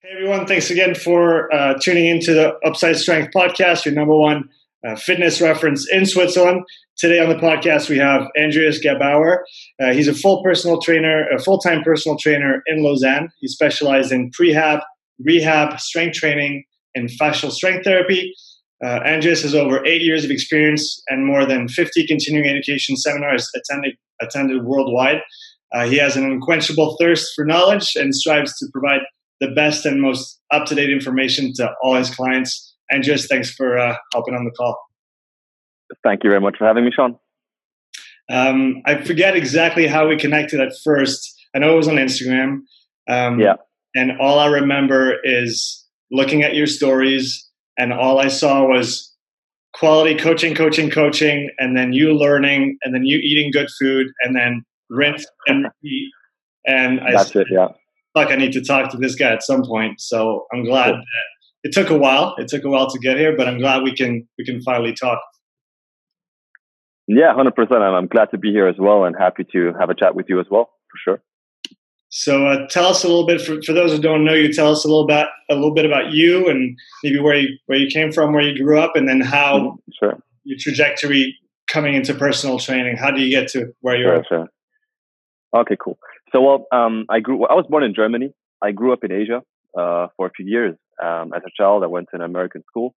Hey everyone, thanks again for uh, tuning into the Upside Strength podcast, your number one uh, fitness reference in Switzerland. Today on the podcast, we have Andreas Gebauer. Uh, he's a full personal trainer, a full time personal trainer in Lausanne. He specializes in prehab, rehab, strength training, and fascial strength therapy. Uh, Andreas has over eight years of experience and more than 50 continuing education seminars attended, attended worldwide. Uh, he has an unquenchable thirst for knowledge and strives to provide the best and most up to date information to all his clients. And just thanks for uh, helping on the call. Thank you very much for having me, Sean. Um, I forget exactly how we connected at first. I know it was on Instagram. Um, yeah. And all I remember is looking at your stories, and all I saw was quality coaching, coaching, coaching, and then you learning, and then you eating good food, and then rinse and repeat. And I that's it, yeah like I need to talk to this guy at some point. So I'm glad cool. it took a while. It took a while to get here, but I'm glad we can we can finally talk. Yeah, hundred percent. And I'm glad to be here as well, and happy to have a chat with you as well, for sure. So uh, tell us a little bit for, for those who don't know you. Tell us a little bit a little bit about you and maybe where you where you came from, where you grew up, and then how mm, sure. your trajectory coming into personal training. How do you get to where you sure, are? Sure. Okay, cool. So, well, um, I grew. I was born in Germany. I grew up in Asia uh, for a few years. Um, as a child, I went to an American school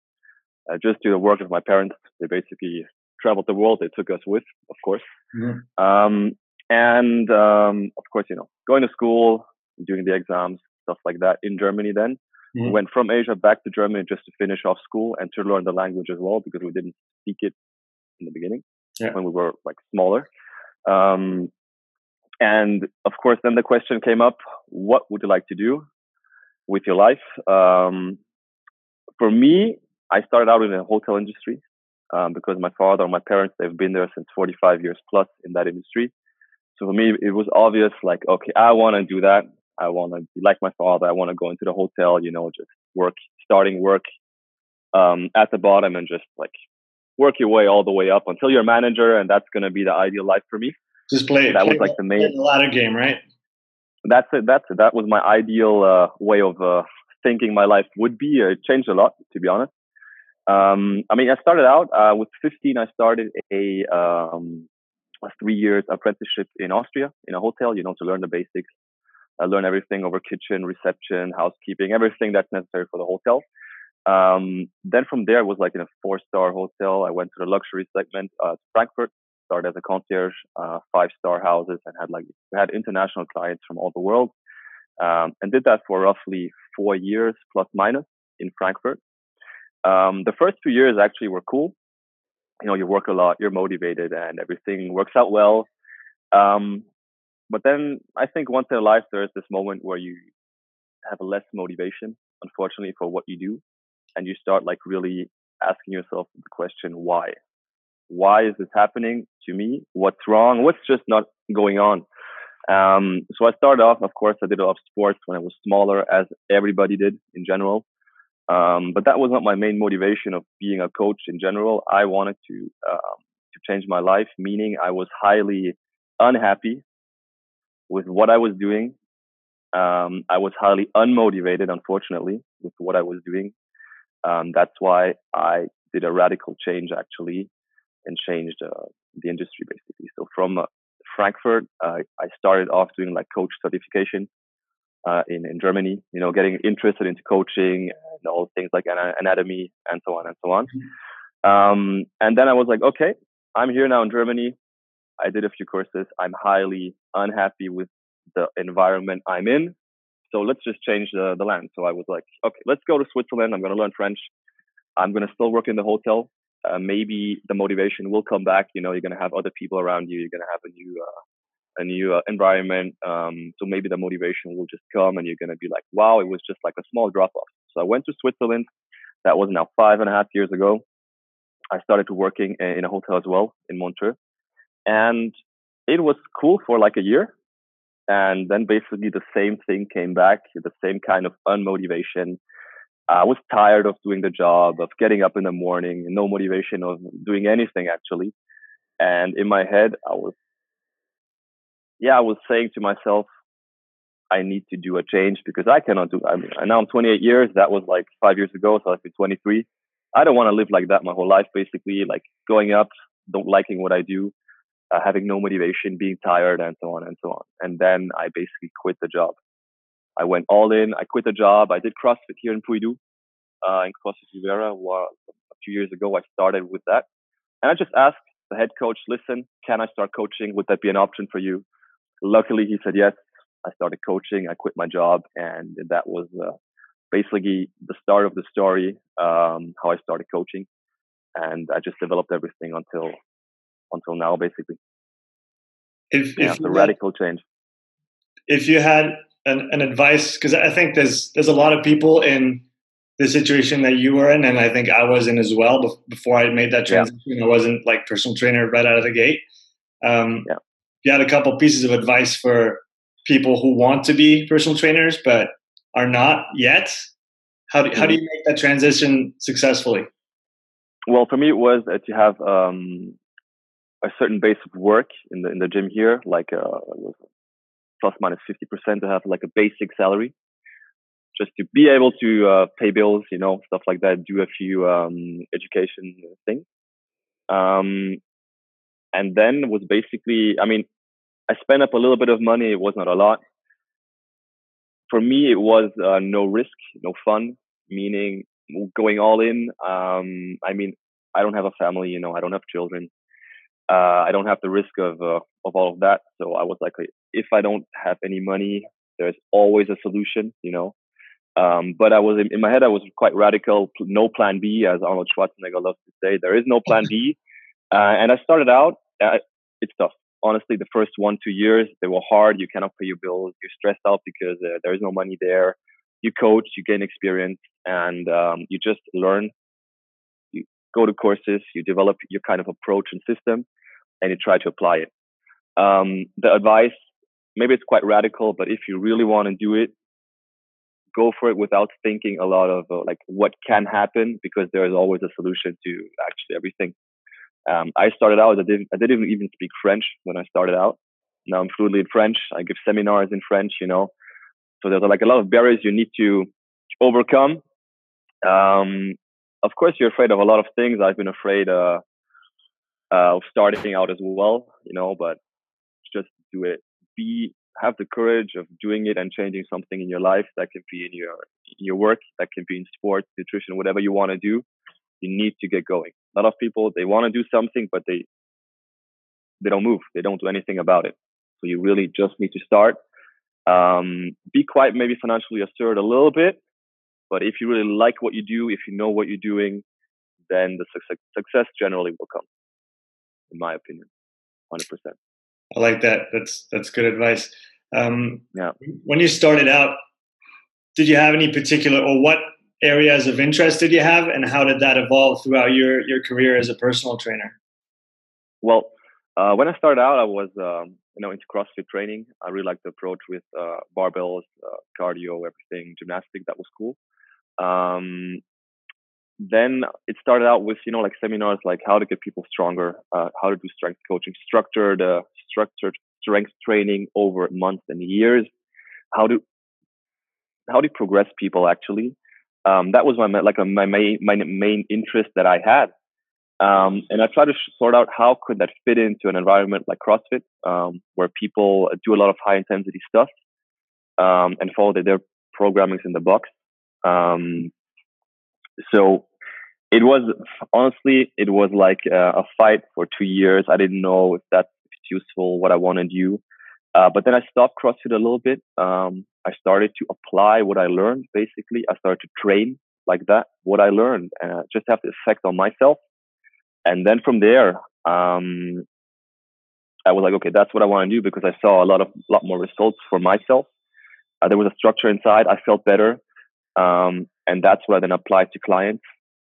uh, just to the work of my parents. They basically traveled the world. They took us with, of course. Mm-hmm. Um, and um, of course, you know, going to school, doing the exams, stuff like that in Germany. Then mm-hmm. we went from Asia back to Germany just to finish off school and to learn the language as well because we didn't speak it in the beginning yeah. when we were like smaller. Um, and of course, then the question came up: What would you like to do with your life? Um, for me, I started out in the hotel industry um, because my father and my parents they've been there since 45 years plus in that industry. So for me, it was obvious, like, okay, I want to do that. I want to be like my father. I want to go into the hotel, you know, just work, starting work um, at the bottom and just like work your way all the way up until you're a manager, and that's going to be the ideal life for me. Just play. That play was like the main the ladder game, right? That's it. That's it. That was my ideal uh, way of uh, thinking my life would be. It changed a lot, to be honest. Um, I mean, I started out uh, with 15. I started a, um, a three years apprenticeship in Austria in a hotel. You know, to learn the basics. I learned everything over kitchen, reception, housekeeping, everything that's necessary for the hotel. Um, then from there, I was like in a four star hotel. I went to the luxury segment, uh, Frankfurt, started as a concierge, uh, five star houses, and had like we had international clients from all the world, um, and did that for roughly four years plus minus in Frankfurt. Um, the first few years actually were cool. You know, you work a lot, you're motivated, and everything works out well. Um, but then I think once in a life there is this moment where you have less motivation, unfortunately, for what you do, and you start like really asking yourself the question why why is this happening to me? What's wrong? What's just not going on? Um, so I started off, of course, I did a lot of sports when I was smaller, as everybody did in general. Um, but that was not my main motivation of being a coach in general. I wanted to um, to change my life, meaning I was highly unhappy with what I was doing. Um, I was highly unmotivated, unfortunately, with what I was doing. Um, that's why I did a radical change actually and changed uh, the industry basically. So from uh, Frankfurt, uh, I started off doing like coach certification uh, in in Germany. You know, getting interested into coaching and all things like anatomy and so on and so on. Mm-hmm. Um, and then I was like, okay, I'm here now in Germany. I did a few courses. I'm highly unhappy with the environment I'm in. So let's just change the, the land. So I was like, okay, let's go to Switzerland. I'm going to learn French. I'm going to still work in the hotel uh, maybe the motivation will come back. You know, you're to have other people around you. You're to have a new, uh, a new uh, environment. Um, so maybe the motivation will just come, and you're to be like, "Wow, it was just like a small drop off." So I went to Switzerland. That was now five and a half years ago. I started working in a hotel as well in Montreux, and it was cool for like a year. And then basically the same thing came back, the same kind of unmotivation, I was tired of doing the job, of getting up in the morning, no motivation of doing anything actually. And in my head, I was, yeah, I was saying to myself, I need to do a change because I cannot do. I mean, now I'm 28 years. That was like five years ago, so I've been 23. I don't want to live like that my whole life. Basically, like going up, don't liking what I do, uh, having no motivation, being tired, and so on and so on. And then I basically quit the job. I went all in. I quit the job. I did CrossFit here in Puidoux, uh, in CrossFit Riviera. A few years ago, I started with that, and I just asked the head coach, "Listen, can I start coaching? Would that be an option for you?" Luckily, he said yes. I started coaching. I quit my job, and that was uh, basically the start of the story. Um, how I started coaching, and I just developed everything until until now, basically. If, yeah, if a radical change. If you had an, an advice, because I think there's there's a lot of people in the situation that you were in, and I think I was in as well. Before I made that transition, yeah. I wasn't like personal trainer right out of the gate. Um, yeah. You had a couple pieces of advice for people who want to be personal trainers but are not yet how do, how do you make that transition successfully well for me it was uh, to have um, a certain base of work in the in the gym here like uh, plus minus 50% to have like a basic salary just to be able to uh, pay bills you know stuff like that do a few um, education things um, and then was basically i mean I spent up a little bit of money. It was not a lot. For me, it was uh, no risk, no fun, meaning going all in. Um, I mean, I don't have a family, you know, I don't have children. Uh, I don't have the risk of uh, of all of that. So I was like, if I don't have any money, there's always a solution, you know. Um, but I was in, in, my head, I was quite radical. No plan B, as Arnold Schwarzenegger loves to say. There is no plan B. Uh, and I started out. Uh, it's tough honestly, the first one, two years, they were hard. You cannot pay your bills. You're stressed out because uh, there is no money there. You coach, you gain experience, and um, you just learn. You go to courses, you develop your kind of approach and system, and you try to apply it. Um, the advice, maybe it's quite radical, but if you really want to do it, go for it without thinking a lot of uh, like what can happen because there is always a solution to actually everything. Um, I started out, I didn't, I didn't even speak French when I started out. Now I'm fluently in French. I give seminars in French, you know. So there's like a lot of barriers you need to overcome. Um, of course, you're afraid of a lot of things. I've been afraid uh, uh, of starting out as well, you know, but just do it. Be have the courage of doing it and changing something in your life. That can be in your in your work, that can be in sports, nutrition, whatever you want to do. You need to get going a lot of people they want to do something but they they don't move they don't do anything about it so you really just need to start um, be quite maybe financially assured a little bit but if you really like what you do if you know what you're doing then the success, success generally will come in my opinion 100% i like that that's that's good advice um, yeah when you started out did you have any particular or what areas of interest did you have, and how did that evolve throughout your your career as a personal trainer? Well, uh, when I started out, I was um, you know into CrossFit training. I really liked the approach with uh, barbells, uh, cardio, everything, gymnastics. That was cool. Um, then it started out with you know like seminars like how to get people stronger, uh, how to do strength coaching, structured uh, structured strength training over months and years, how to how to progress people actually um, that was my like my main my main interest that I had. Um, and I tried to sort out how could that fit into an environment like CrossFit, um, where people do a lot of high intensity stuff um, and follow their, their programmings in the box. Um, so it was honestly, it was like a, a, fight for two years. I didn't know if that's useful, what I want to do. Uh, but then I stopped CrossFit a little bit. Um, I started to apply what I learned. Basically, I started to train like that, what I learned, uh, just have the effect on myself. And then from there, um, I was like, okay, that's what I want to do because I saw a lot of lot more results for myself. Uh, there was a structure inside. I felt better, um, and that's what I then applied to clients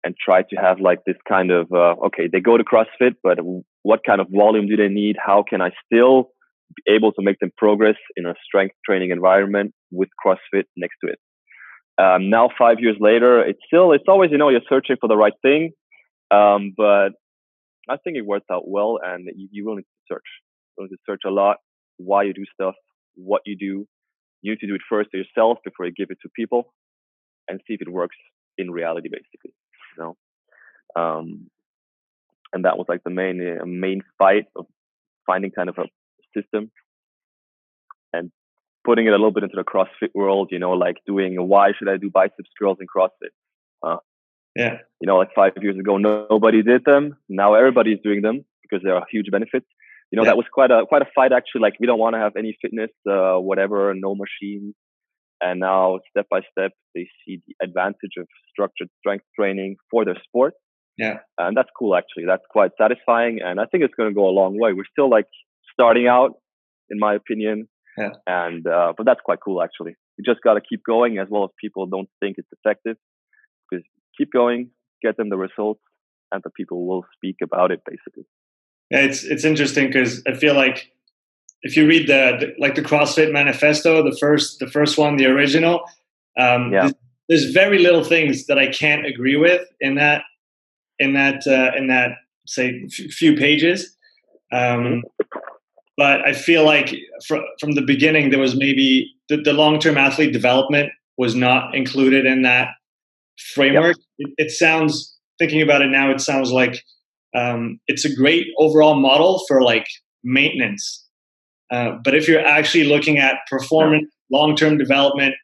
and try to have like this kind of uh, okay, they go to CrossFit, but what kind of volume do they need? How can I still be able to make them progress in a strength training environment with CrossFit next to it. Um, now, five years later, it's still, it's always, you know, you're searching for the right thing. Um, but I think it works out well and you, you will need to search. You need to search a lot why you do stuff, what you do, You need to do it first to yourself before you give it to people, and see if it works in reality, basically. You know, um, and that was like the main uh, main fight of finding kind of a system and putting it a little bit into the CrossFit world. You know, like doing why should I do biceps curls in CrossFit? Uh, yeah. You know, like five years ago, nobody did them. Now everybody's doing them because there are huge benefits. You know, yeah. that was quite a quite a fight actually. Like we don't want to have any fitness, uh, whatever, no machines. And now, step by step, they see the advantage of structured strength training for their sport. Yeah. And that's cool, actually. That's quite satisfying. And I think it's going to go a long way. We're still like starting out, in my opinion. Yeah. And, uh, but that's quite cool, actually. You just got to keep going as well as people don't think it's effective. Because keep going, get them the results, and the people will speak about it, basically. Yeah, it's, it's interesting because I feel like if you read the, the, like the CrossFit Manifesto, the first the first one, the original, um, yeah. there's, there's, very little things that I can't agree with in that in that uh, in that say f- few pages. Um, mm-hmm. but I feel like fr- from the beginning there was maybe the, the long term athlete development was not included in that framework. Yep. It, it, sounds thinking about it now, it sounds like um, it's a great overall model for like maintenance uh, but if you're actually looking at performance, long term development,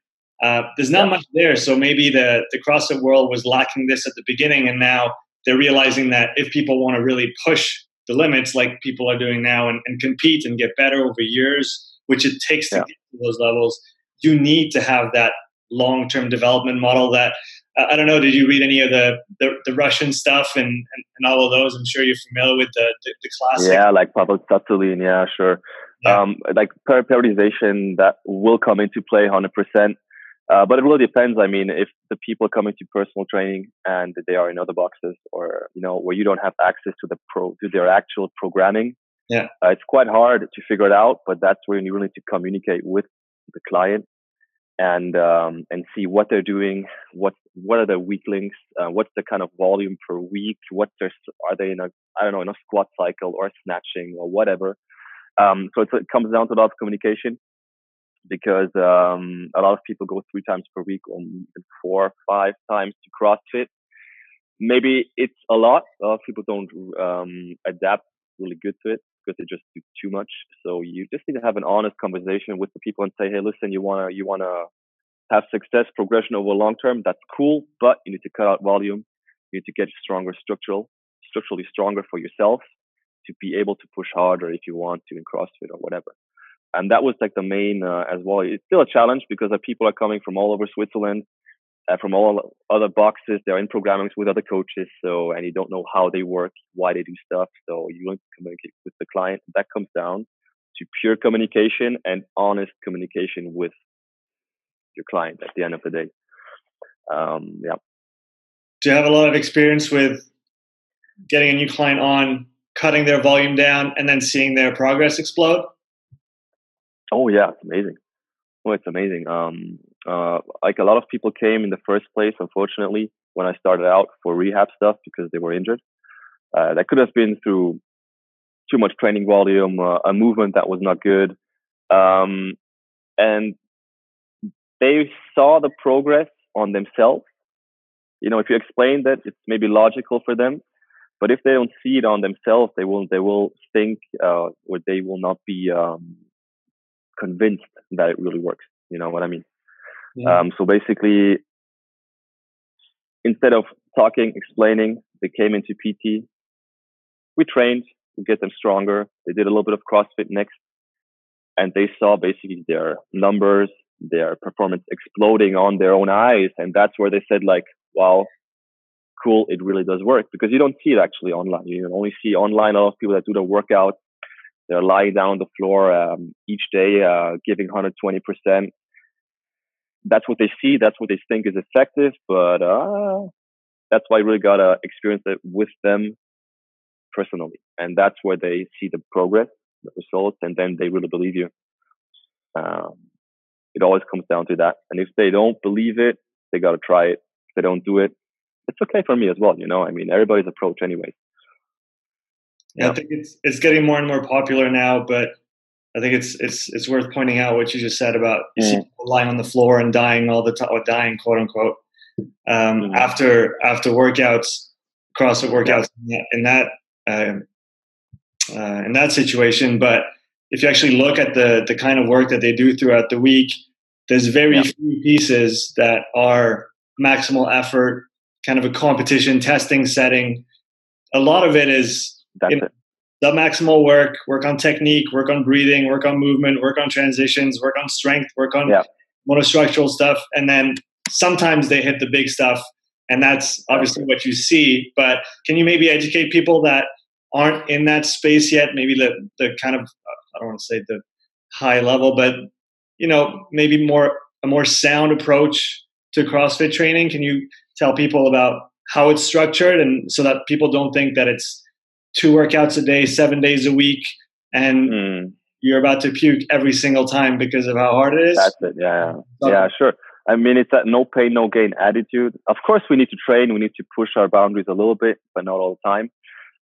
uh, there's not much there. So maybe the, the CrossFit world was lacking this at the beginning, and now they're realizing that if people want to really push the limits like people are doing now and, and compete and get better over years, which it takes to yeah. get to those levels, you need to have that long term development model that I don't know. Did you read any of the the, the Russian stuff and, and, and, all of those? I'm sure you're familiar with the the, the classic. Yeah, like Pavel Tsatsouline. Yeah, sure yeah. um, like periodization that will come into play 100%. Uh, but it really depends. I mean, if the people come into personal training and they are in other boxes, or you know, where you don't have access to the pro to their actual programming, yeah, uh, it's quite hard to figure it out. But that's where you really need to communicate with the client and um, and see what they're doing, what what are their weak links, uh, what's the kind of volume per week, what's their are they in a I don't know in a squat cycle or snatching or whatever, um, so it comes down to a lot of communication because um, a lot of people go three times per week or four, five times to CrossFit. Maybe it's a lot. A lot of people don't um, adapt really good to it because they just do too much. So you just need to have an honest conversation with the people and say, hey, listen, you wanna you wanna have success progression over long term. That's cool, but you need to cut out volume. You need to get stronger structural, structurally stronger for yourself to be able to push harder if you want to in CrossFit or whatever. And that was like the main uh, as well. It's still a challenge because uh, people are coming from all over Switzerland, uh, from all other boxes. They're in programming with other coaches, so and you don't know how they work, why they do stuff. So you want to communicate with the client. That comes down to pure communication and honest communication with your client at the end of the day. Um, yeah. Do you have a lot of experience with getting a new client on cutting their volume down and then seeing their progress explode? Oh yeah, it's amazing. Oh, it's amazing. Um, uh, like a lot of people came in the first place, unfortunately, when I started out for rehab stuff because they were injured. Uh, that could have been through too much training volume, uh, a movement that was not good, um, and they saw the progress on themselves. You know, if you explain that, it's maybe logical for them, but if they don't see it on themselves, they will they will think uh, or they will not be um, convinced that it really works. You know what I mean? Yeah. Um, so basically, instead of talking, explaining, they came into PT. We trained to get them stronger. They did a little bit of CrossFit next, and they saw basically their numbers, their performance exploding on their own eyes, and that's where they said like, "Wow, cool, it really does work because you don't see it actually online. You only see online a lot of people that do the workout. They're lying down on the floor um, each day, uh, giving 120%. That's what they see. That's what they think is effective. But uh, that's why you really got to experience it with them personally. And that's where they see the progress, the results, and then they really believe you. Um, it always comes down to that. And if they don't believe it, they got to try it. If they don't do it, it's okay for me as well. You know, I mean, everybody's approach, anyways. Yeah, yeah, I think it's it's getting more and more popular now. But I think it's it's it's worth pointing out what you just said about mm. lying on the floor and dying all the time, or dying quote unquote um, mm. after after workouts, CrossFit workouts yeah. in that uh, uh, in that situation. But if you actually look at the the kind of work that they do throughout the week, there's very yeah. few pieces that are maximal effort, kind of a competition testing setting. A lot of it is you know, the maximal work, work on technique, work on breathing, work on movement, work on transitions, work on strength, work on yeah. monostructural stuff, and then sometimes they hit the big stuff, and that's obviously what you see. But can you maybe educate people that aren't in that space yet? Maybe the the kind of uh, I don't want to say the high level, but you know maybe more a more sound approach to CrossFit training. Can you tell people about how it's structured, and so that people don't think that it's two workouts a day, seven days a week, and mm. you're about to puke every single time because of how hard it is. That's it. Yeah, so, yeah, sure. I mean, it's that no pain, no gain attitude. Of course, we need to train. We need to push our boundaries a little bit, but not all the time.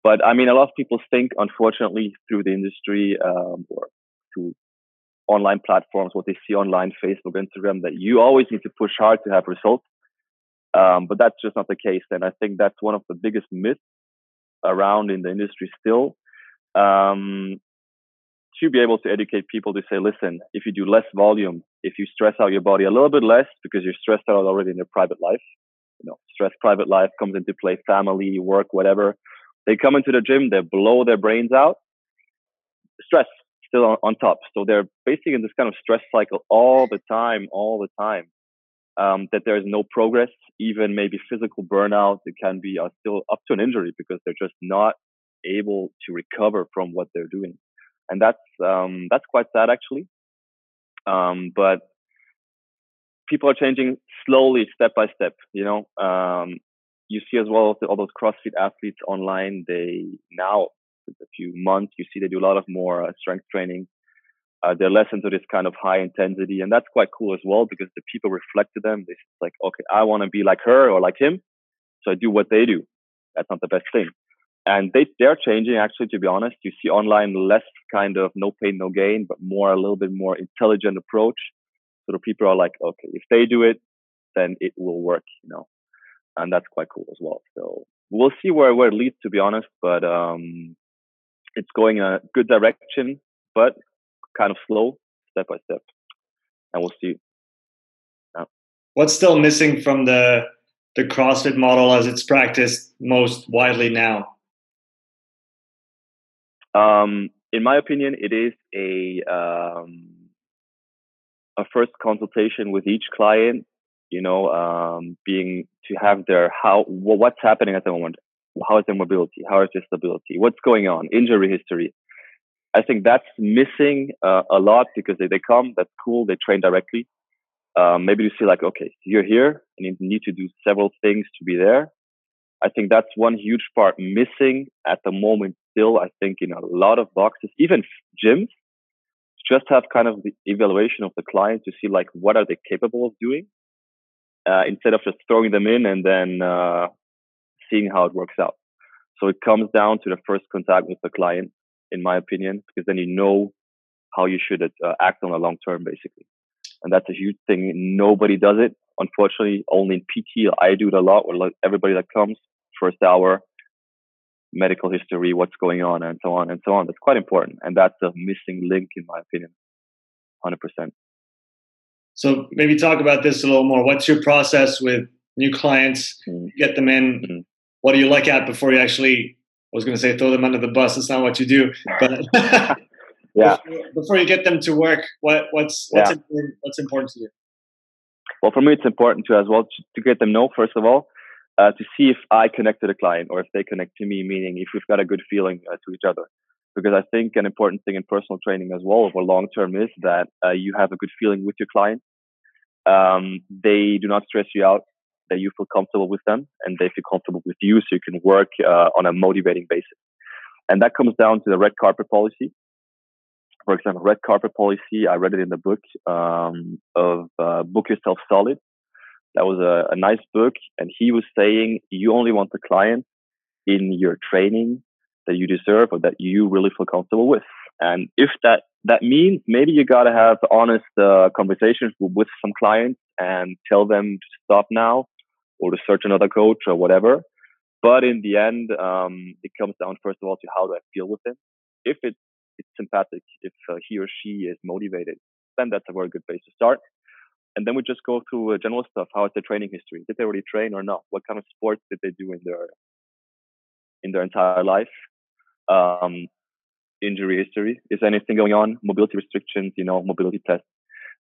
But I mean, a lot of people think, unfortunately, through the industry um, or through online platforms, what they see online, Facebook, Instagram, that you always need to push hard to have results. Um, but that's just not the case. And I think that's one of the biggest myths around in the industry still um, to be able to educate people to say, listen, if you do less volume, if you stress out your body a little bit less because you're stressed out already in your private life, you know, stress private life comes into play, family, work, whatever. They come into the gym, they blow their brains out. Stress still on, on top. So they're basically in this kind of stress cycle all the time, all the time um, that there is no progress, even maybe physical burnout. It can be uh, still up to an injury because they're just not able to recover from what they're doing, and that's um, that's quite sad actually. Um, but people are changing slowly, step by step. You know, um, you see as well all those CrossFit athletes online. They now, a few months, you see they do a lot of more uh, strength training uh, they're less into this kind of high intensity, and that's quite cool as well because the people reflect to them. They like, okay, I want to be like her or like him, so I do what they do. That's not the best thing, and they they're changing actually. To be honest, you see online less kind of no pain no gain, but more a little bit more intelligent approach. So the people are like, okay, if they do it, then it will work, you know, and that's quite cool as well. So we'll see where where it leads. To be honest, but um, it's going a good direction. But kind of slow, step by step, and we'll see. Yeah. What's still missing from the the CrossFit model as it's practiced most widely now? Um, in my opinion, it is a um, a first consultation with each client. You know, um, being to have their how well, what's happening at the moment. How is their mobility? How is their stability? What's going on? Injury history. I think that's missing uh, a lot because they, they come, that's cool, they train directly. Um, maybe you see like, okay, you're here and you need to do several things to be there. I think that's one huge part missing at the moment still, I think in a lot of boxes, even gyms, just have kind of the evaluation of the client to see like what are they capable of doing uh, instead of just throwing them in and then uh, seeing how it works out. So it comes down to the first contact with the client in my opinion, because then you know how you should uh, act on a long term, basically. And that's a huge thing. Nobody does it. Unfortunately, only in PT, I do it a lot with everybody that comes, first hour, medical history, what's going on, and so on and so on. That's quite important. And that's a missing link, in my opinion, 100%. So maybe talk about this a little more. What's your process with new clients? Mm-hmm. Get them in. Mm-hmm. What do you look at before you actually was going to say throw them under the bus. It's not what you do, but yeah. Before, before, you get them to work, what what's what's yeah. important, what's important to you? Well, for me, it's important to as well to, to get them know first of all uh, to see if I connect to the client or if they connect to me, meaning if we've got a good feeling uh, to each other. Because I think an important thing in personal training as well over long term is that uh, you have a good feeling with your client. Um, they do not stress you out that you feel comfortable with them and they feel comfortable with you so you can work uh, on a motivating basis. And that comes down to the red carpet policy. For example, red carpet policy, I read it in the book um, of uh, Book Yourself Solid. That was a, a nice book. And he was saying you only want the client in your training that you deserve or that you really feel comfortable with. And if that that means maybe you got to have honest uh, conversations with some clients and tell them to stop now or to search another coach or whatever. But in the end, um, it comes down first of all to how do I feel with him. If it's it's sympathetic, if uh, he or she is motivated, then that's a very good place to start. And then we just go through uh, general stuff. How is their training history? Did they already train or not? What kind of sports did they do in their in their entire life? Um, injury history? Is anything going on? Mobility restrictions, you know, mobility tests,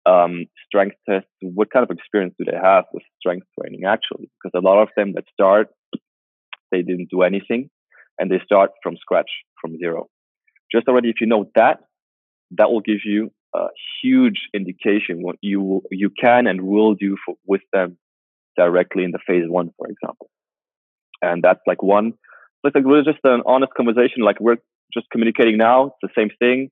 um, strength tests. What kind of experience do they have with strength training actually? Because a lot of them that start, they didn't do anything and they start from scratch, from zero. Just already, if you know that, that will give you a huge indication what you you can and will do for, with them directly in the phase one, for example. And that's like one. It's like really just an honest conversation. Like we're just communicating now. It's the same thing.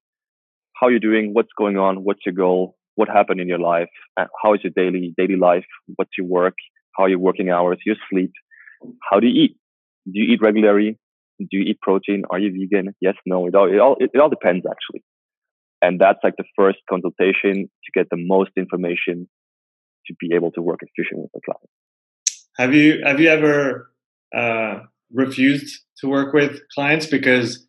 How you doing? What's going on? What's your goal? What happened in your life? How is your daily daily life? What's your work? How are your working hours? Your sleep? How do you eat? Do you eat regularly? Do you eat protein? Are you vegan? Yes, no. It all it all, it, all depends actually. And that's like the first consultation to get the most information to be able to work efficiently with the client. Have you have you ever uh, refused to work with clients because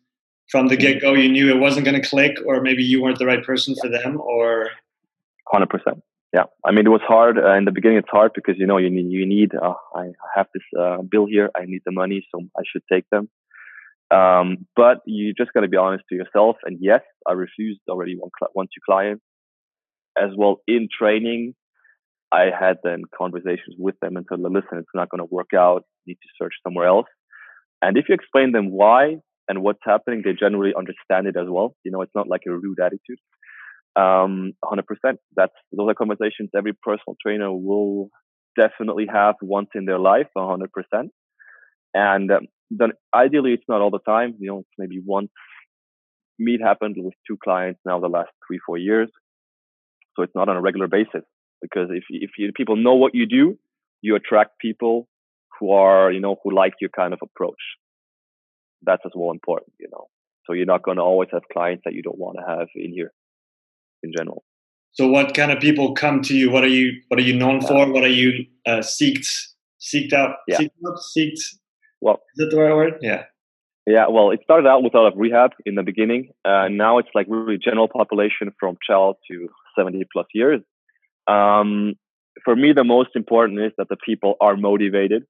from the mm-hmm. get go you knew it wasn't going to click, or maybe you weren't the right person for them, or hundred percent. Yeah, I mean it was hard uh, in the beginning. It's hard because you know you need you need. Uh, I have this uh, bill here. I need the money, so I should take them. Um, but you just got to be honest to yourself. And yes, I refused already one cl- one two clients as well in training. I had then conversations with them and said, listen, it's not going to work out. You need to search somewhere else. And if you explain them why, and what's happening, they generally understand it as well. You know, it's not like a rude attitude. Um, 100%. That's those are conversations every personal trainer will definitely have once in their life, 100%. And um, then ideally, it's not all the time. You know, maybe once. Meet happened with two clients now the last three, four years. So it's not on a regular basis because if if you, people know what you do, you attract people who are you know who like your kind of approach that's as well important, you know. So you're not going to always have clients that you don't want to have in here in general. So what kind of people come to you? What are you what are you known yeah. for? What are you uh, seeked seeked out? Yeah. Seeked out? Seeked. Well, is that the right word? Yeah. Yeah, well, it started out with a lot of rehab in the beginning. Uh, now it's like really general population from child to 70 plus years. Um, for me, the most important is that the people are motivated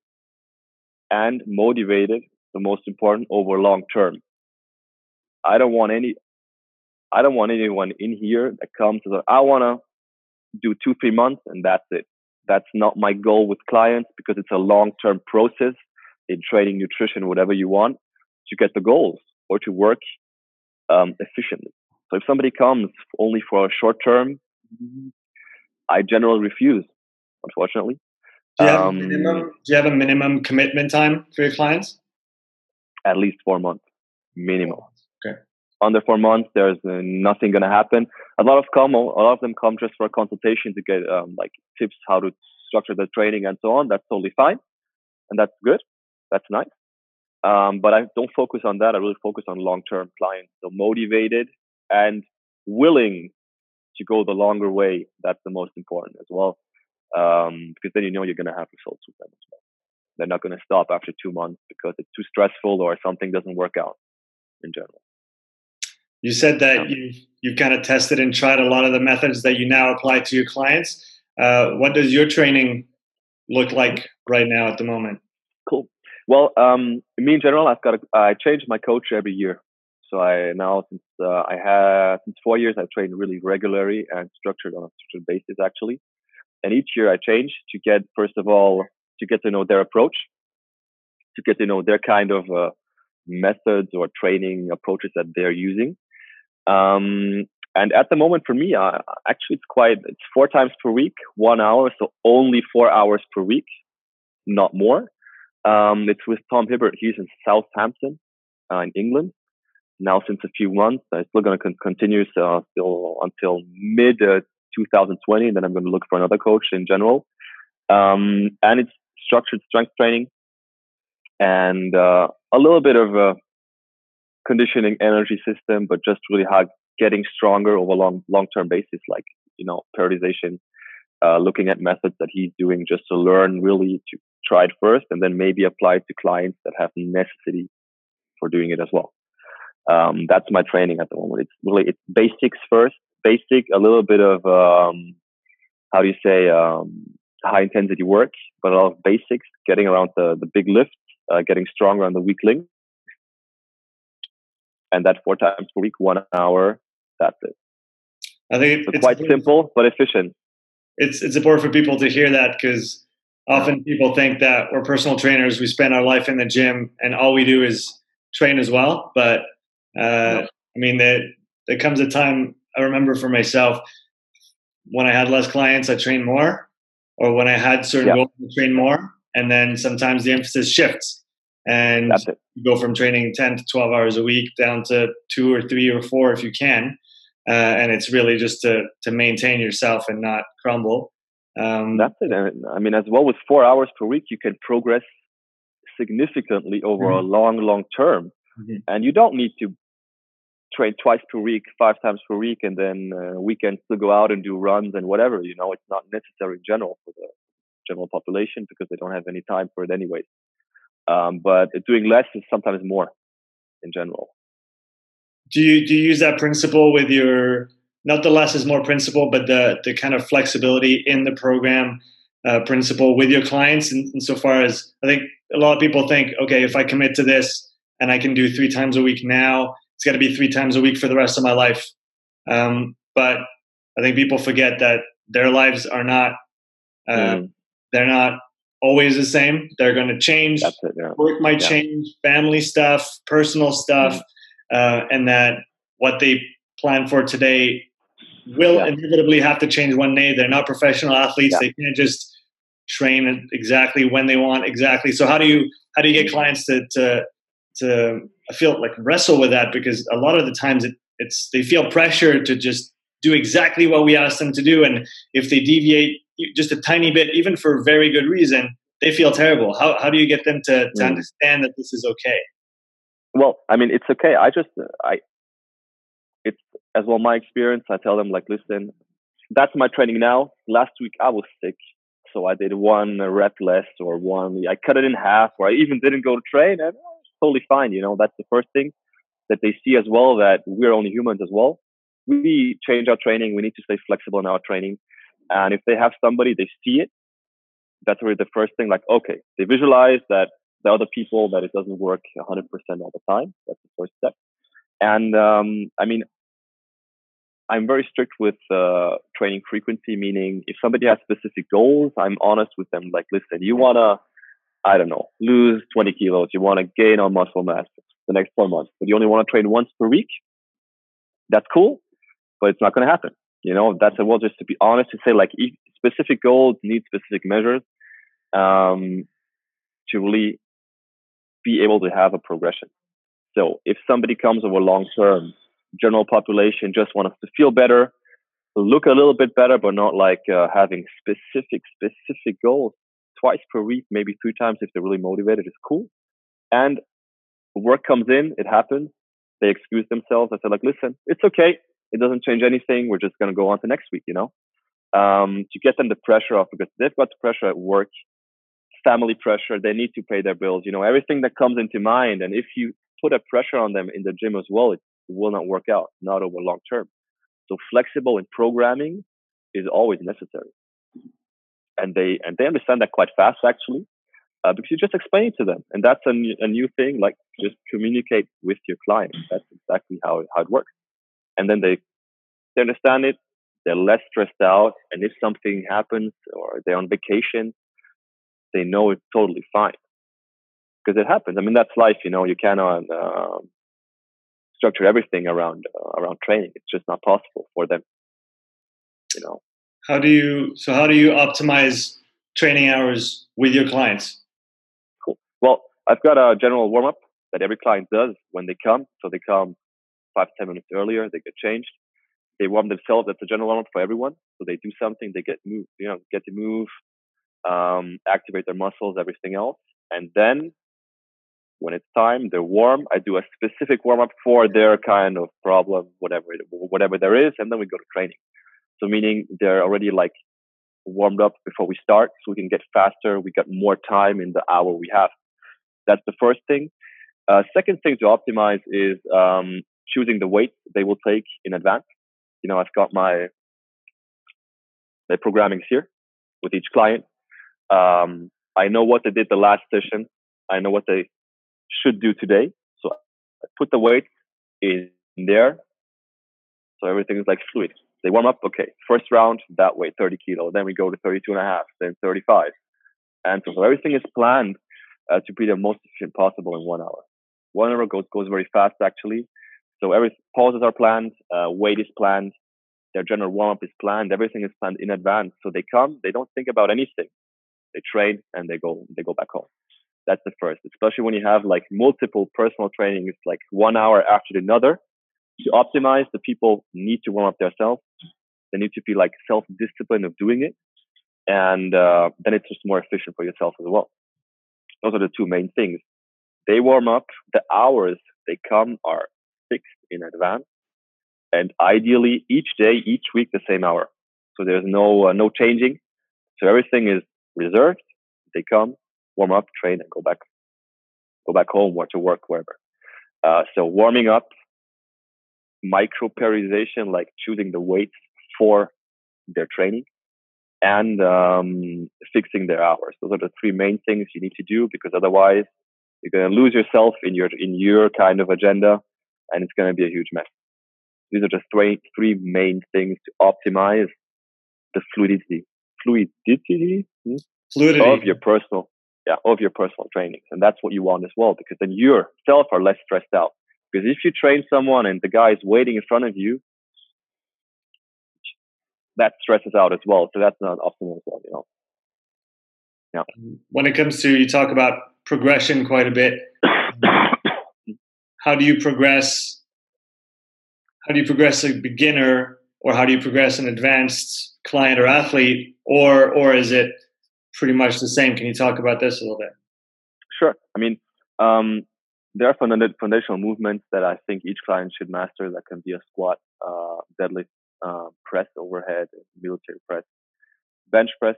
and motivated the most important over long term. I don't want any, I don't want anyone in here that comes to, I want to do two, three months and that's it. That's not my goal with clients because it's a long term process in training, nutrition, whatever you want to get the goals or to work um, efficiently. So if somebody comes only for a short term, I generally refuse, unfortunately. Do you, um, minimum, do you have a minimum commitment time for your clients? at least four months minimum. Under four months, there's uh, nothing going to happen. A lot of come, a lot of them come just for a consultation to get um, like tips how to structure the training and so on. That's totally fine, and that's good. That's nice. Um, but I don't focus on that. I really focus on long-term clients, so motivated and willing to go the longer way. That's the most important as well, um, because then you know you're going to have results with them as well. They're not going to stop after two months because it's too stressful or something doesn't work out in general. You said that yeah. you've, you've kind of tested and tried a lot of the methods that you now apply to your clients. Uh, what does your training look like right now at the moment? Cool. Well, um, me in general, I've got a, I change my coach every year. So I now since uh, I have since four years I've trained really regularly and structured on a structured basis actually. And each year I change to get first of all to get to know their approach, to get to know their kind of uh, methods or training approaches that they're using. Um, and at the moment, for me, uh, actually, it's quite it's four times per week, one hour, so only four hours per week, not more. Um, it's with Tom Hibbert. He's in Southampton, uh, in England, now since a few months. I'm still going to con- continue uh, still until mid uh, 2020. Then I'm going to look for another coach in general. Um, and it's structured strength training and uh, a little bit of a conditioning energy system, but just really high getting stronger over long long term basis, like you know periodization, uh, looking at methods that he's doing just to learn really to try it first, and then maybe apply it to clients that have necessity for doing it as well. Um, that's my training at the moment. It's really it's basics first, basic, a little bit of um, how do you say um, high intensity work, but a lot of basics, getting around the the big lift, uh, getting stronger on the weak link, and that four times per week, one hour. That's it. I think so it's quite simple but efficient. It's it's important for people to hear that because often people think that we're personal trainers, we spend our life in the gym, and all we do is train as well. But uh, I mean, there, there comes a time I remember for myself when I had less clients, I trained more, or when I had certain goals, I trained more. And then sometimes the emphasis shifts, and you go from training 10 to 12 hours a week down to two or three or four if you can. Uh, and it's really just to, to maintain yourself and not crumble. Um, That's it. I mean, as well with four hours per week, you can progress significantly over mm-hmm. a long, long term. Mm-hmm. And you don't need to train twice per week, five times per week, and then uh, weekends to go out and do runs and whatever. You know, it's not necessary in general for the general population because they don't have any time for it anyway. Um, but doing less is sometimes more in general. Do you do you use that principle with your not the less is more principle, but the the kind of flexibility in the program uh, principle with your clients? And insofar as I think a lot of people think, okay, if I commit to this and I can do three times a week now, it's got to be three times a week for the rest of my life. Um, but I think people forget that their lives are not uh, mm. they're not always the same. They're going to change. It, yeah. Work might yeah. change, family stuff, personal stuff, mm. uh, and that what they plan for today will yeah. inevitably have to change one day. They're not professional athletes. They can't just train exactly when they want exactly. So how do you how do you get clients to to to I feel like wrestle with that because a lot of the times it, it's they feel pressure to just do exactly what we ask them to do, and if they deviate just a tiny bit, even for very good reason, they feel terrible. How how do you get them to to mm. understand that this is okay? Well, I mean, it's okay. I just I it's as well my experience. I tell them like, listen, that's my training now. Last week I was sick, so I did one rep less or one. I cut it in half, or I even didn't go to train, and totally fine. You know, that's the first thing that they see as well that we're only humans as well. We change our training. We need to stay flexible in our training. And if they have somebody, they see it. That's really the first thing. Like, okay, they visualize that the other people that it doesn't work 100% all the time. That's the first step. And um, I mean, I'm very strict with uh, training frequency, meaning if somebody has specific goals, I'm honest with them. Like, listen, you wanna I don't know, lose 20 kilos, you want to gain on muscle mass the next four months, but you only want to train once per week, that's cool, but it's not to happen. You know, that's a well, just to be honest to say like specific goals need specific measures um, to really be able to have a progression. So if somebody comes over long term, general population just wants to feel better, look a little bit better, but not like uh, having specific, specific goals twice per week, maybe three times if they're really motivated is cool. And work comes in, it happens. They excuse themselves. I say like, listen, it's okay. It doesn't change anything. We're just going to go on to next week, you know, um, to get them the pressure off because they've got the pressure at work, family pressure. They need to pay their bills, you know, everything that comes into mind. And if you put a pressure on them in the gym as well, it will not work out, not over long term. So flexible in programming is always necessary and they and they understand that quite fast actually uh, because you just explain it to them and that's a new, a new thing like just communicate with your client that's exactly how, how it works and then they they understand it they're less stressed out and if something happens or they're on vacation they know it's totally fine because it happens i mean that's life you know you cannot uh, structure everything around uh, around training it's just not possible for them you know how do you so how do you optimize training hours with your clients? Cool. Well, I've got a general warm up that every client does when they come. So they come five ten minutes earlier, they get changed. They warm themselves. That's a general warm up for everyone. So they do something, they get move, you know, get to move, um, activate their muscles, everything else, and then When it's time, they're warm. I do a specific warm up for their kind of problem, whatever whatever there is, and then we go to training. So meaning they're already like warmed up before we start, so we can get faster. We got more time in the hour we have. That's the first thing. Uh, second thing to optimize is um, choosing the weight they will take in advance. You know, I've got my the programming here with each client. Um, I know what they did the last session. I know what they should do today. So I put the weight in there. So everything is like fluid. They warm up. Okay. First round, that weight, 30 kilo. Then we go to 32 and a half, then 35. And so, so everything is planned uh, to be the most efficient possible in one hour. One hour goes, goes very fast actually. So every pauses are planned, uh, weight is planned, their general warm up is planned, everything is planned in advance. So they come, they don't think about anything. They train and they go they go back home. That's the first, especially when you have like multiple personal trainings, like one hour after another. To optimize, the people need to warm up themselves. They need to be like self disciplined of doing it, and uh, then it's just more efficient for yourself as well. Those are the two main things. They warm up. The hours they come are fixed in advance, and ideally each day, each week, the same hour. So there's no uh, no changing. So everything is reserved. They come, warm up, train, and go back go back home or to work wherever. Uh, so warming up, micro periodization, like choosing the weights for their training, and um, fixing their hours. Those are the three main things you need to do because otherwise you're going to lose yourself in your in your kind of agenda, and it's going to be a huge mess. These are just three three main things to optimize the fluidity fluidity, fluidity of your personal yeah of your personal trainings, and that's what you want as well because then yourself are less stressed out. Because if you train someone and the guy is waiting in front of you, that stresses out as well. So that's not optimal as well, you know. Yeah. When it comes to you talk about progression quite a bit. how do you progress? How do you progress a beginner, or how do you progress an advanced client or athlete, or or is it pretty much the same? Can you talk about this a little bit? Sure. I mean, um, there are foundational movements that I think each client should master. That can be a squat, uh, deadlift, uh, press overhead, military press, bench press,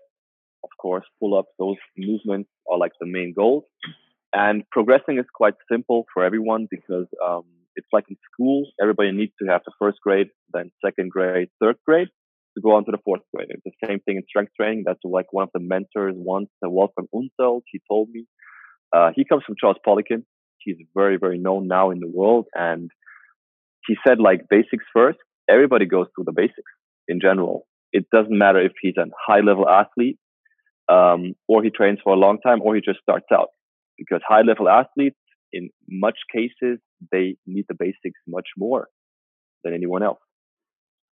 of course, pull up. Those movements are like the main goals. And progressing is quite simple for everyone because um, it's like in school, everybody needs to have the first grade, then second grade, third grade to go on to the fourth grade. It's the same thing in strength training. That's like one of the mentors once, Wolfgang Unsöld, he told me. Uh, he comes from Charles Poliquin. He's very, very known now in the world. And he said like basics first. Everybody goes through the basics in general. It doesn't matter if he's a high level athlete um, or he trains for a long time or he just starts out because high level athletes in much cases they need the basics much more than anyone else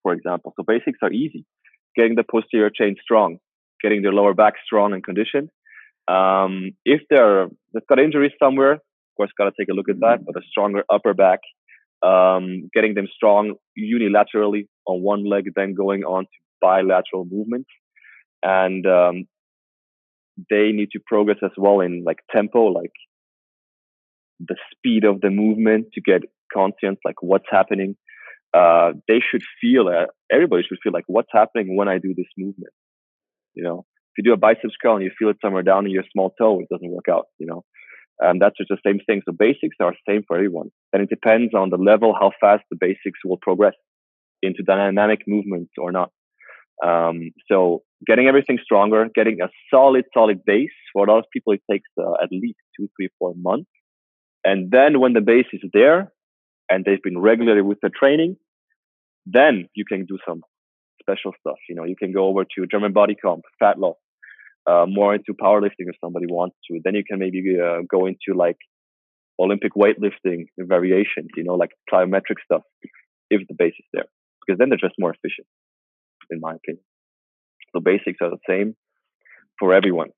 for example. So basics are easy. Getting the posterior chain strong, getting their lower back strong and conditioned. Um, if they're, they've got injuries somewhere, of course, got to take a look at that, but a stronger upper back, um, getting them strong unilaterally on one leg, then going on to bilateral movements. And um, they need to progress as well in like tempo, like the speed of the movement to get conscience, like what's happening uh, they should feel uh, everybody should feel like what's happening when I do this movement. You know, if you do a bicep curl and you feel it somewhere down in your small toe, it doesn't work out. You know, and that's just the same thing. So basics are same for everyone, and it depends on the level how fast the basics will progress into dynamic movements or not. Um, so getting everything stronger, getting a solid, solid base. For a lot of people, it takes uh, at least two, three, four months. And then when the base is there, and they've been regularly with the training, then you can do some special stuff. You know, you can go over to German body comp, fat loss, uh, more into powerlifting if somebody wants to. Then you can maybe uh, go into like Olympic weightlifting variations, you know, like plyometric stuff, if the base is there, because then they're just more efficient, in my opinion. So basics are the same for everyone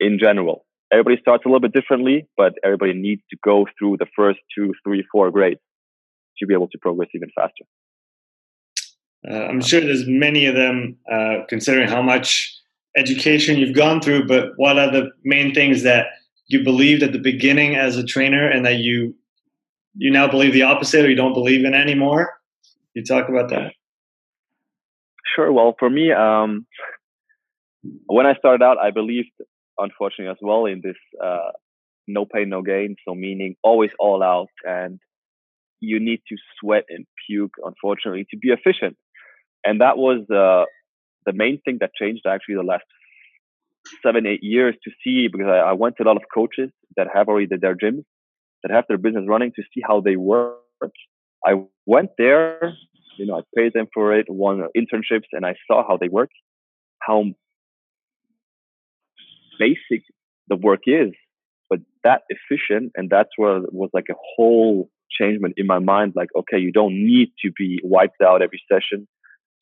in general. Everybody starts a little bit differently, but everybody needs to go through the first two, three, four grades to be able to progress even faster. Uh, I'm sure there's many of them, uh, considering how much education you've gone through. But what are the main things that you believed at the beginning as a trainer and that you you now believe the opposite or you don't believe in anymore? You talk about that. Sure. Well, for me, um, when I started out, I believed, unfortunately, as well in this uh, no pain, no gain. So meaning always all out, and you need to sweat and puke, unfortunately, to be efficient. And that was uh, the main thing that changed actually the last seven, eight years to see because I, I went to a lot of coaches that have already their gyms, that have their business running to see how they work. I went there, you know, I paid them for it, won internships, and I saw how they work, how basic the work is, but that efficient. And that's where it was like a whole changement in my mind. Like, okay, you don't need to be wiped out every session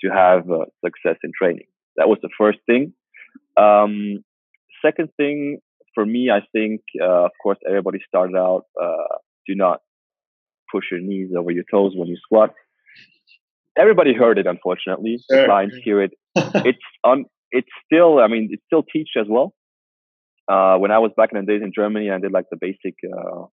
to have uh, success in training. That was the first thing. Um, second thing for me, I think, uh, of course, everybody started out, uh, do not push your knees over your toes when you squat. Everybody heard it, unfortunately. Sure. Clients hear it. it's on. It's still. I mean, it's still teach as well. Uh, when I was back in the days in Germany, I did like the basic, uh,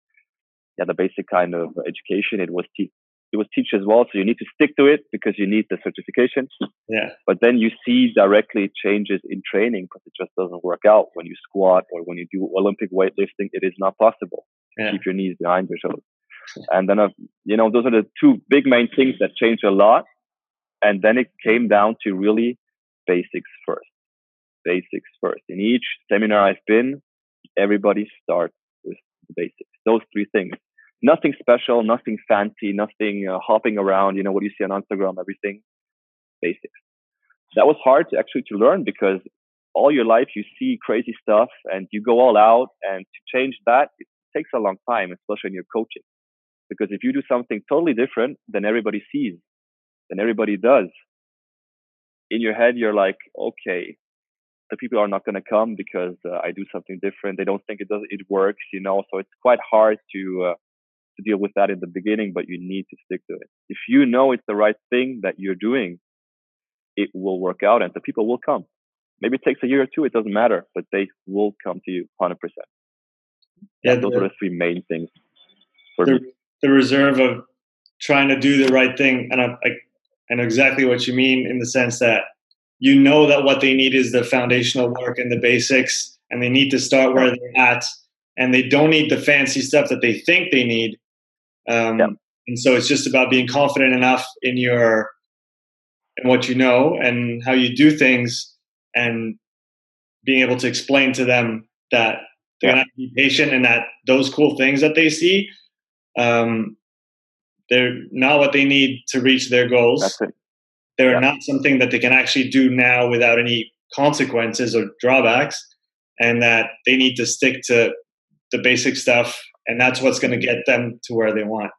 yeah, the basic kind of education. It was te- it was teach as well. So you need to stick to it because you need the certification. Yeah. But then you see directly changes in training because it just doesn't work out when you squat or when you do Olympic weightlifting. It is not possible yeah. to keep your knees behind your shoulders. And then, uh, you know, those are the two big main things that changed a lot. And then it came down to really basics first. Basics first. In each seminar I've been, everybody starts with the basics. Those three things nothing special, nothing fancy, nothing uh, hopping around. You know what you see on Instagram, everything basics. That was hard to actually to learn because all your life you see crazy stuff and you go all out, and to change that it takes a long time, especially in your coaching. Because if you do something totally different then everybody sees, then everybody does, in your head you're like, okay, the people are not going to come because uh, I do something different. They don't think it does it works, you know. So it's quite hard to uh, to deal with that in the beginning, but you need to stick to it. If you know it's the right thing that you're doing, it will work out and the people will come. Maybe it takes a year or two, it doesn't matter, but they will come to you 100%. Yeah, those the, are the three main things for the, me. The reserve of trying to do the right thing. And I, I, I know exactly what you mean in the sense that you know that what they need is the foundational work and the basics, and they need to start where they're at, and they don't need the fancy stuff that they think they need um, yep. And so it's just about being confident enough in your in what you know and how you do things, and being able to explain to them that they're yep. gonna be patient and that those cool things that they see, um, they're not what they need to reach their goals. They're yep. not something that they can actually do now without any consequences or drawbacks, and that they need to stick to the basic stuff and that's what's going to get them to where they want.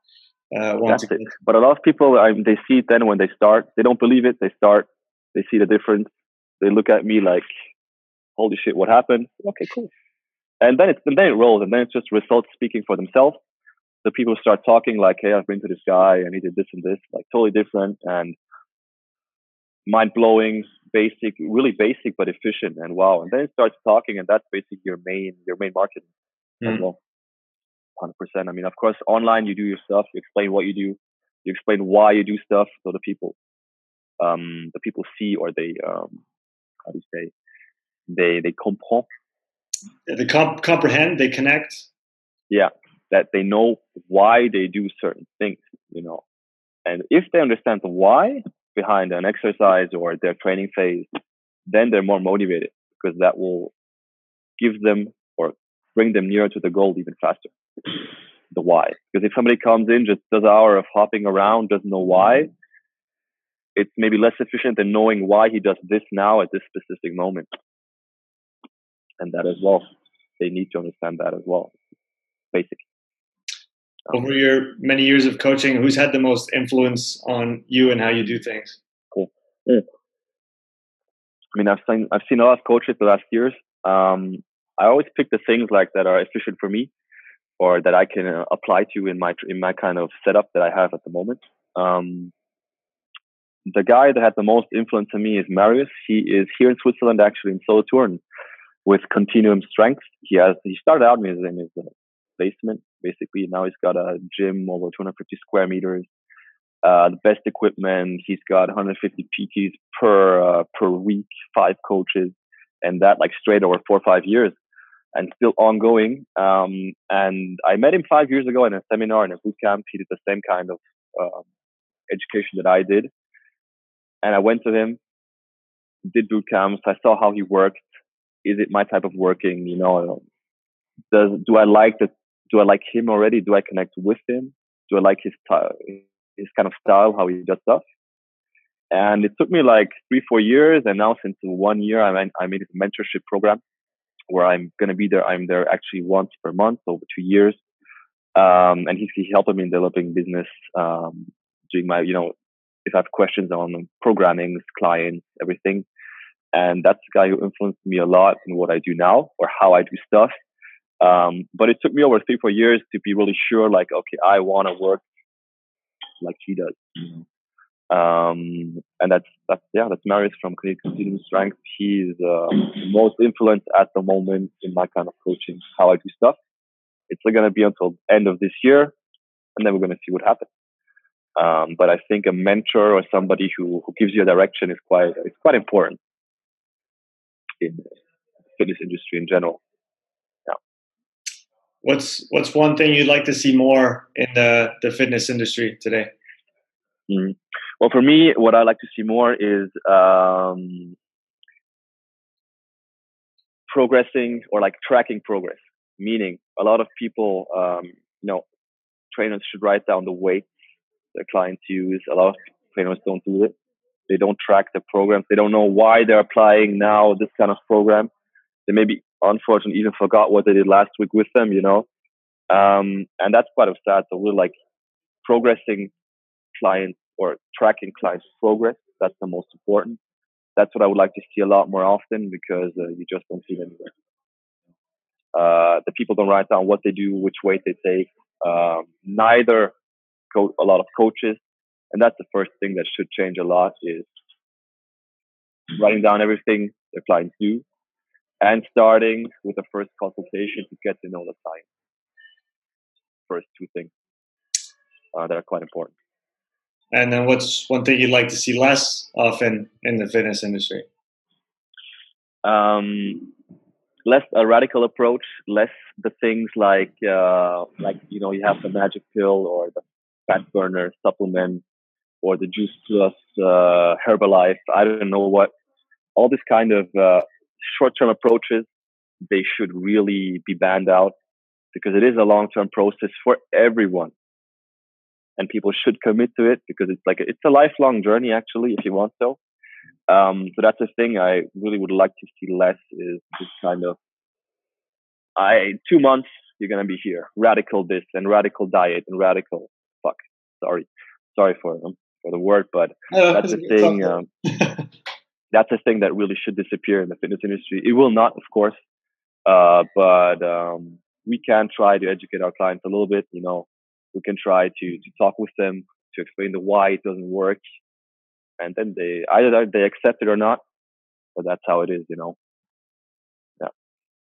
Uh, want that's it. But a lot of people, um, they see it then when they start. They don't believe it. They start. They see the difference. They look at me like, "Holy shit, what happened?" Okay, cool. And then it's and then it rolls, and then it's just results speaking for themselves. The people start talking like, "Hey, I've been to this guy, and he did this and this, like totally different and mind blowing, basic, really basic but efficient." And wow, and then it starts talking, and that's basically your main your main marketing mm. as well. 100%. I mean, of course, online you do your stuff, you explain what you do, you explain why you do stuff, so the people, um, the people see or they, um, how do you say, they they comprend. They comp- comprehend. They connect. Yeah, that they know why they do certain things. You know, and if they understand the why behind an exercise or their training phase, then they're more motivated because that will give them or bring them nearer to the goal even faster the why. Because if somebody comes in, just does an hour of hopping around, doesn't know why, it's maybe less efficient than knowing why he does this now at this specific moment. And that as well. They need to understand that as well. Basic. Over your many years of coaching, who's had the most influence on you and how you do things? Cool. Mm. I mean, I've seen I've seen a lot of coaches the last years. Um, I always pick the things like that are efficient for me or that I can uh, apply to in my in my kind of setup that I have at the moment. Um, the guy that had the most influence on me is Marius. He is here in Switzerland, actually in Solothurn, with Continuum Strength. He has he started out in his, in his basement basically. Now he's got a gym over 250 square meters, uh, the best equipment. He's got 150 PTs per uh, per week, five coaches, and that like straight over four or five years, and still ongoing. Um, and I met him five years ago in a seminar in a boot camp. He did the same kind of um, education that I did, and I went to him, did boot camps. I saw how he worked. Is it my type of working? You know, does do I like the do I like him already? Do I connect with him? Do I like his style, his kind of style, how he does stuff? And it took me like three, four years. And now since one year, I, I made a mentorship program where I'm going to be there. I'm there actually once per month over two years. Um, and he's, he helping me in developing business, um, doing my, you know, if I have questions on programming, clients, everything. And that's the guy who influenced me a lot in what I do now or how I do stuff. Um, but it took me over three, four years to be really sure, like, okay, I want to work like he does. Um, and that's, that's, yeah, that's Marius from Continuum Strength. He's uh, most influenced at the moment in my kind of coaching, how I do stuff. It's going to be until end of this year, and then we're going to see what happens. Um, but I think a mentor or somebody who, who gives you a direction is quite, it's quite important in the fitness industry in general what's what's one thing you'd like to see more in the the fitness industry today? Mm. Well, for me, what I like to see more is um, progressing or like tracking progress. Meaning, a lot of people, um, you know, trainers should write down the weights their clients use. A lot of trainers don't do it. They don't track the programs. They don't know why they're applying now this kind of program. They maybe unfortunately even forgot what they did last week with them, you know. Um, and that's quite sad. So we're like progressing clients or tracking clients' progress. That's the most important. That's what I would like to see a lot more often because uh, you just don't see it anywhere. Uh, the people don't write down what they do, which weight they take. Um, neither co- a lot of coaches, and that's the first thing that should change a lot is writing down everything their clients do and starting with the first consultation to get to know the client. First two things uh, that are quite important. And then, what's one thing you'd like to see less often in the fitness industry? Um, less a radical approach, less the things like uh, like you know you have the magic pill or the fat burner supplement or the juice plus uh, Herbalife. I don't know what all this kind of uh, short-term approaches, they should really be banned out because it is a long-term process for everyone. And people should commit to it because it's like, a, it's a lifelong journey actually, if you want so. Um, so that's the thing I really would like to see less is this kind of, I, two months, you're going to be here. Radical this and radical diet and radical, fuck, sorry. Sorry for them, for the word, but that's the thing. Um, that's a thing that really should disappear in the fitness industry. It will not, of course, uh, but um, we can try to educate our clients a little bit. You know, we can try to to talk with them to explain the why it doesn't work, and then they either they accept it or not. But that's how it is, you know. Yeah.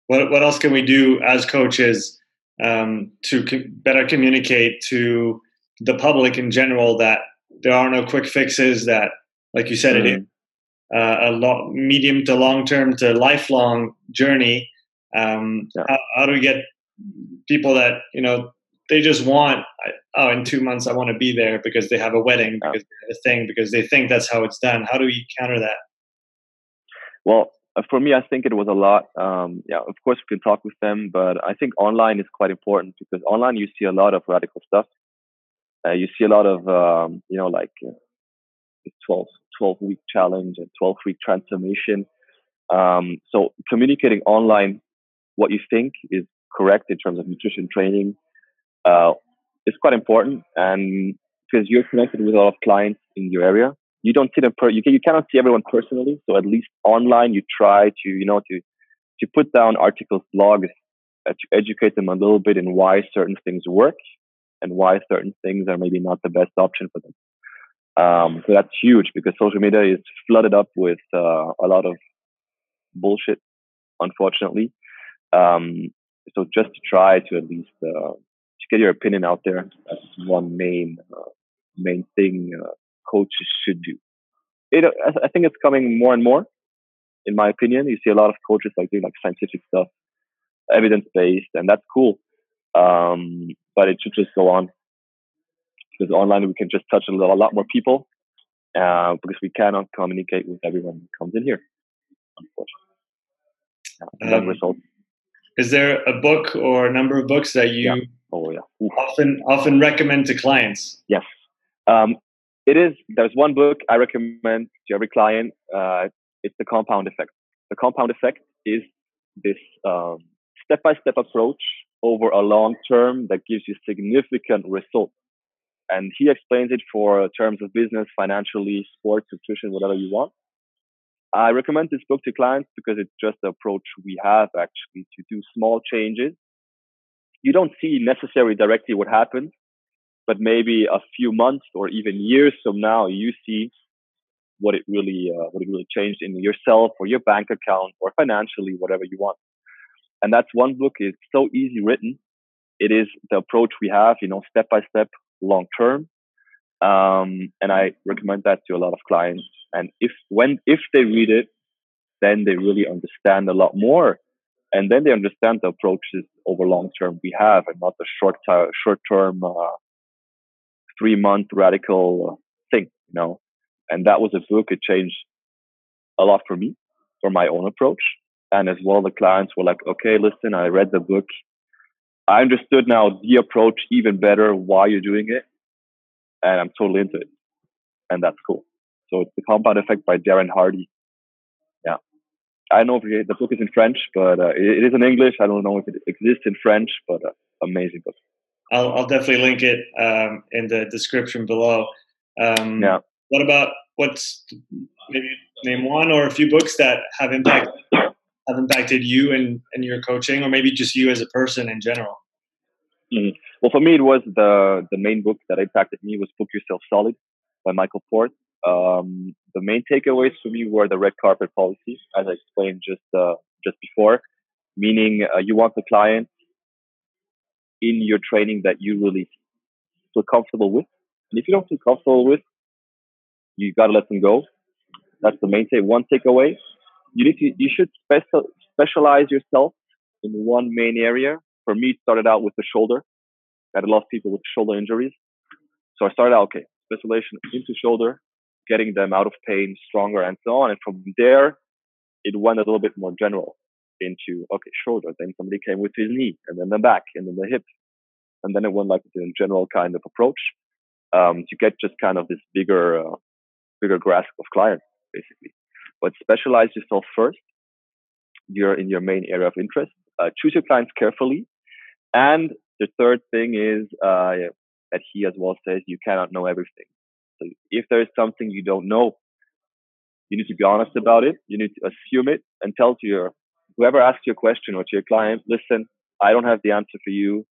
What what else can we do as coaches um, to co- better communicate to the public in general that there are no quick fixes? That, like you said, mm-hmm. it a lot medium to long term to lifelong journey. Um, yeah. how, how, do we get people that you know they just want oh in two months I want to be there because they have a wedding because they have a thing because they think that's how it's done. How do we counter that? Well, uh, for me, I think it was a lot. Um, yeah, of course we can talk with them, but I think online is quite important because online you see a lot of radical stuff. Uh, you see a lot of um, you know like uh, 12 12 week challenge and 12 week transformation. Um, so communicating online what you think is correct in terms of nutrition training uh, is quite important. And because you're connected with a lot of clients in your area, you don't see them per, you, can, you cannot see everyone personally. So at least online, you try to, you know, to, to put down articles, blogs, uh, to educate them a little bit in why certain things work and why certain things are maybe not the best option for them. Um, so that's huge because social media is flooded up with uh, a lot of bullshit. unfortunately. Um, so just to try to at least uh, to get your opinion out there. That's one main uh, main thing uh, coaches should do. It, I think it's coming more and more. In my opinion, you see a lot of coaches like doing like scientific stuff, evidence based, and that's cool. Um, but it should just go on because online we can just touch a, little, a lot more people uh, because we cannot communicate with everyone who comes in here, unfortunately. Um, results. Is there a book or a number of books that you yeah. Oh, yeah. Often often recommend to clients? Yes. Um, it is. There's one book I recommend to every client. Uh, it's the compound effect. The compound effect is this step by step approach over a long term that gives you significant results. And he explains it for terms of business, financially, sports, nutrition, whatever you want. I recommend this book to clients because it's just the approach we have actually to do small changes. You don't see necessarily directly what happens, but maybe a few months or even years from now, you see what it really uh, what it really changed in yourself or your bank account or financially, whatever you want. And that's one book. It's so easy written. It is the approach we have, you know, step by step, long term. Um, and I recommend that to a lot of clients. And if when if they read it, then they really understand a lot more, and then they understand the approaches over long term we have, and not the short t- short term uh, three month radical thing, you know. And that was a book. It changed a lot for me, for my own approach, and as well the clients were like, okay, listen, I read the book. I understood now the approach even better why you're doing it, and I'm totally into it, and that's cool. So it's the Compound Effect by Darren Hardy. Yeah, I know the book is in French, but uh, it is in English. I don't know if it exists in French, but uh, amazing book. I'll, I'll definitely link it um, in the description below. Um, yeah. What about what's maybe name one or a few books that have impacted have impacted you and, and your coaching, or maybe just you as a person in general? Mm-hmm. Well, for me, it was the the main book that impacted me was Book Yourself Solid by Michael Port. Um, the main takeaways for me were the red carpet policy, as I explained just uh, just before, meaning uh, you want the client in your training that you really feel comfortable with. And if you don't feel comfortable with, you got to let them go. That's the main take. One takeaway: you need to, you should special, specialize yourself in one main area. For me, it started out with the shoulder. I had a lot of people with shoulder injuries, so I started out okay, specialization into shoulder, getting them out of pain, stronger, and so on. And from there, it went a little bit more general into okay shoulder then somebody came with his knee and then the back and then the hip and then it went like the general kind of approach um, to get just kind of this bigger uh, bigger grasp of clients basically but specialize yourself first you're in your main area of interest uh, choose your clients carefully and the third thing is uh, that he as well says you cannot know everything so if there is something you don't know you need to be honest about it. You need to assume it and tell to your whoever asks you a question or to your client, listen, I don't have the answer for you.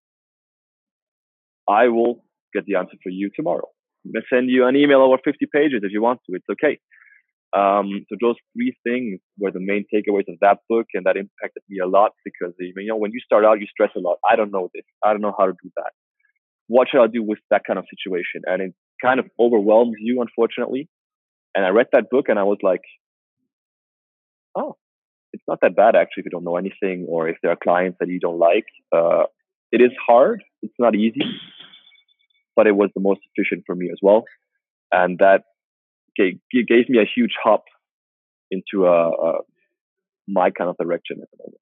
I will get the answer for you tomorrow. I'm going to send you an email over 50 pages if you want to. It's okay. Um, so those three things were the main takeaways of that book, and that impacted me a lot because you know when you start out, you stress a lot. I don't know this. I don't know how to do that. What should I do with that kind of situation? And it kind of overwhelms you, unfortunately. And I read that book, and I was like, oh, it's not that bad actually if you don't know anything or if there are clients that you don't like. Uh, it is hard. It's not easy, but it was the most efficient for me as well, and that gave, gave me a huge hop into a, a, my kind of direction at the moment.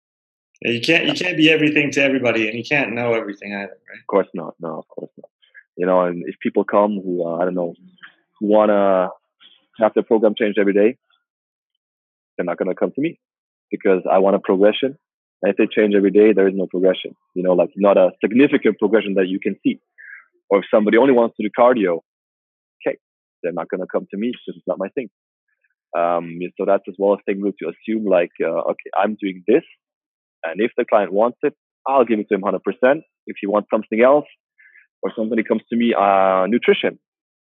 Yeah, you can't you can't be everything to everybody, and you can't know everything either, right? Of course not. No, of course not. You know, and if people come who uh, I don't know who wanna have their program changed every day, they're not gonna come to me because I want a progression. And if they change every day, there is no progression. You know, like not a significant progression that you can see. Or if somebody only wants to do cardio, they're not going to come to me because it's not my thing. Um, so that's as well a thing to assume like, uh, okay, I'm doing this. And if the client wants it, I'll give it to him 100%. If he wants something else, or somebody comes to me, uh, nutrition,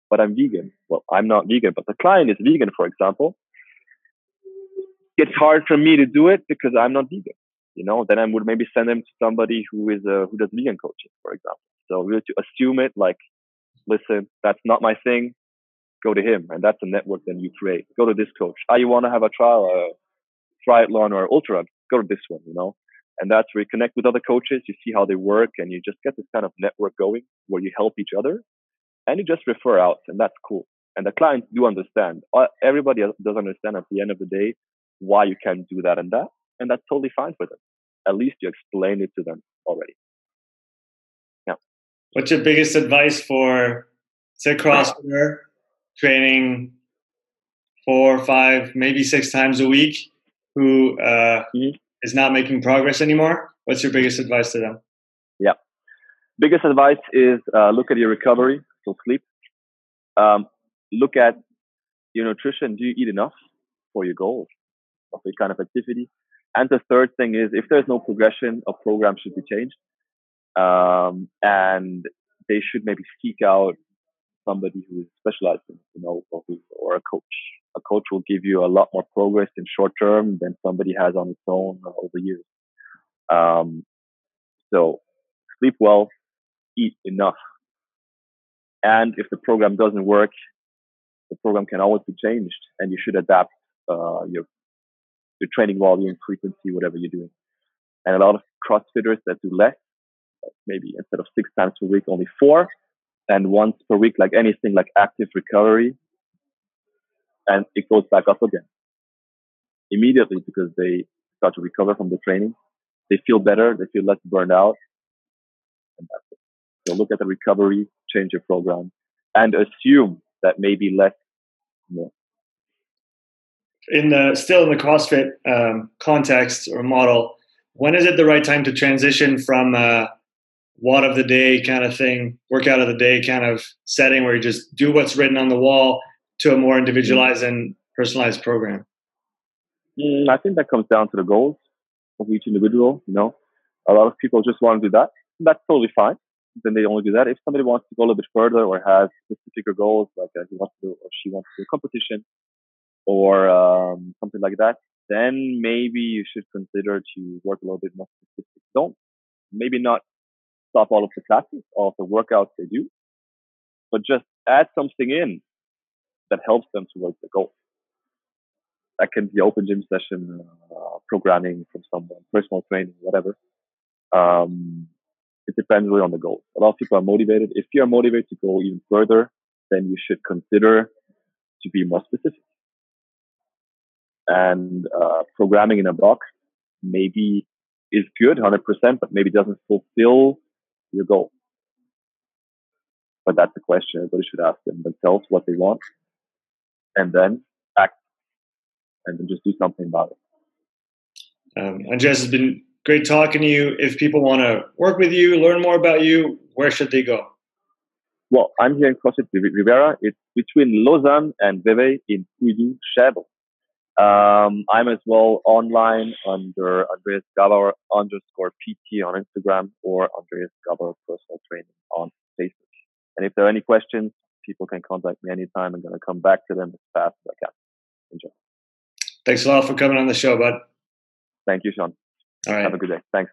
but I'm vegan. Well, I'm not vegan, but the client is vegan, for example it's hard for me to do it because I'm not vegan. You know, then I would maybe send them to somebody who is uh, who does vegan coaching, for example. So really to assume it like, listen, that's not my thing. Go to him, and that's a network then you create. Go to this coach. Ah, you want to have a trial, a triathlon or ultra? Go to this one. You know, and that's where you connect with other coaches. You see how they work, and you just get this kind of network going where you help each other, and you just refer out, and that's cool. And the clients do understand. Uh, everybody does understand at the end of the day why you can do that and that, and that's totally fine for them. At least you explained it to them already. Yeah. What's your biggest advice for say CrossFitter training four, five, maybe six times a week, who uh, mm-hmm. is not making progress anymore? What's your biggest advice to them? Yeah, biggest advice is uh, look at your recovery, so sleep. Um, look at your nutrition. Do you eat enough for your goals of a kind of activity? And the third thing is if there's no progression, a program should be changed. Um, and they should maybe seek out somebody who is specialized in, you know, or, a coach. A coach will give you a lot more progress in short term than somebody has on its own over years. Um, so sleep well, eat enough. And if the program doesn't work, the program can always be changed and you should adapt uh, your your training volume, frequency, whatever you're doing. And a lot of CrossFitters that do less, maybe instead of six times per week, only four, and once per week, like anything like active recovery, and it goes back up again immediately because they start to recover from the training. They feel better, they feel less burned out, and that's it. So look at the recovery, change your program, and assume that maybe less more in the still in the CrossFit um, context or model, when is it the right time to transition from a WOD of the day kind of thing, workout of the day kind of setting where you just do what's written on the wall to a more individualized and personalized program? Mm, I think that comes down to the goals of each individual. You know, a lot of people just want to do that. That's totally fine. Then they only do that. If somebody wants to go a little bit further or has specific goals, like uh, he wants to do, or she wants to do a competition, or um, something like that, then maybe you should consider to work a little bit more specific. Don't maybe not stop all of the classes, of the workouts they do, but just add something in that helps them towards the goal. That can be open gym session, uh, programming from someone, personal training, whatever. Um, it depends really on the goal. A lot of people are motivated. If you are motivated to go even further, then you should consider to be more specific and uh, programming in a box maybe is good 100%, but maybe doesn't fulfill your goal. But that's the question everybody should ask them themselves what they want and then act and then just do something about it. Um, Andreas, has been great talking to you. If people want to work with you, learn more about you, where should they go? Well, I'm here in CrossFit Riviera. It's between Lausanne and Vevey in Puidoux, Chexbres. Um, I'm as well online under Andreas Gabauer underscore PT on Instagram or Andreas Gabauer personal training on Facebook. And if there are any questions, people can contact me anytime. I'm going to come back to them as fast as I can. Enjoy. Thanks a lot for coming on the show, bud. Thank you, Sean. All right. Have a good day. Thanks.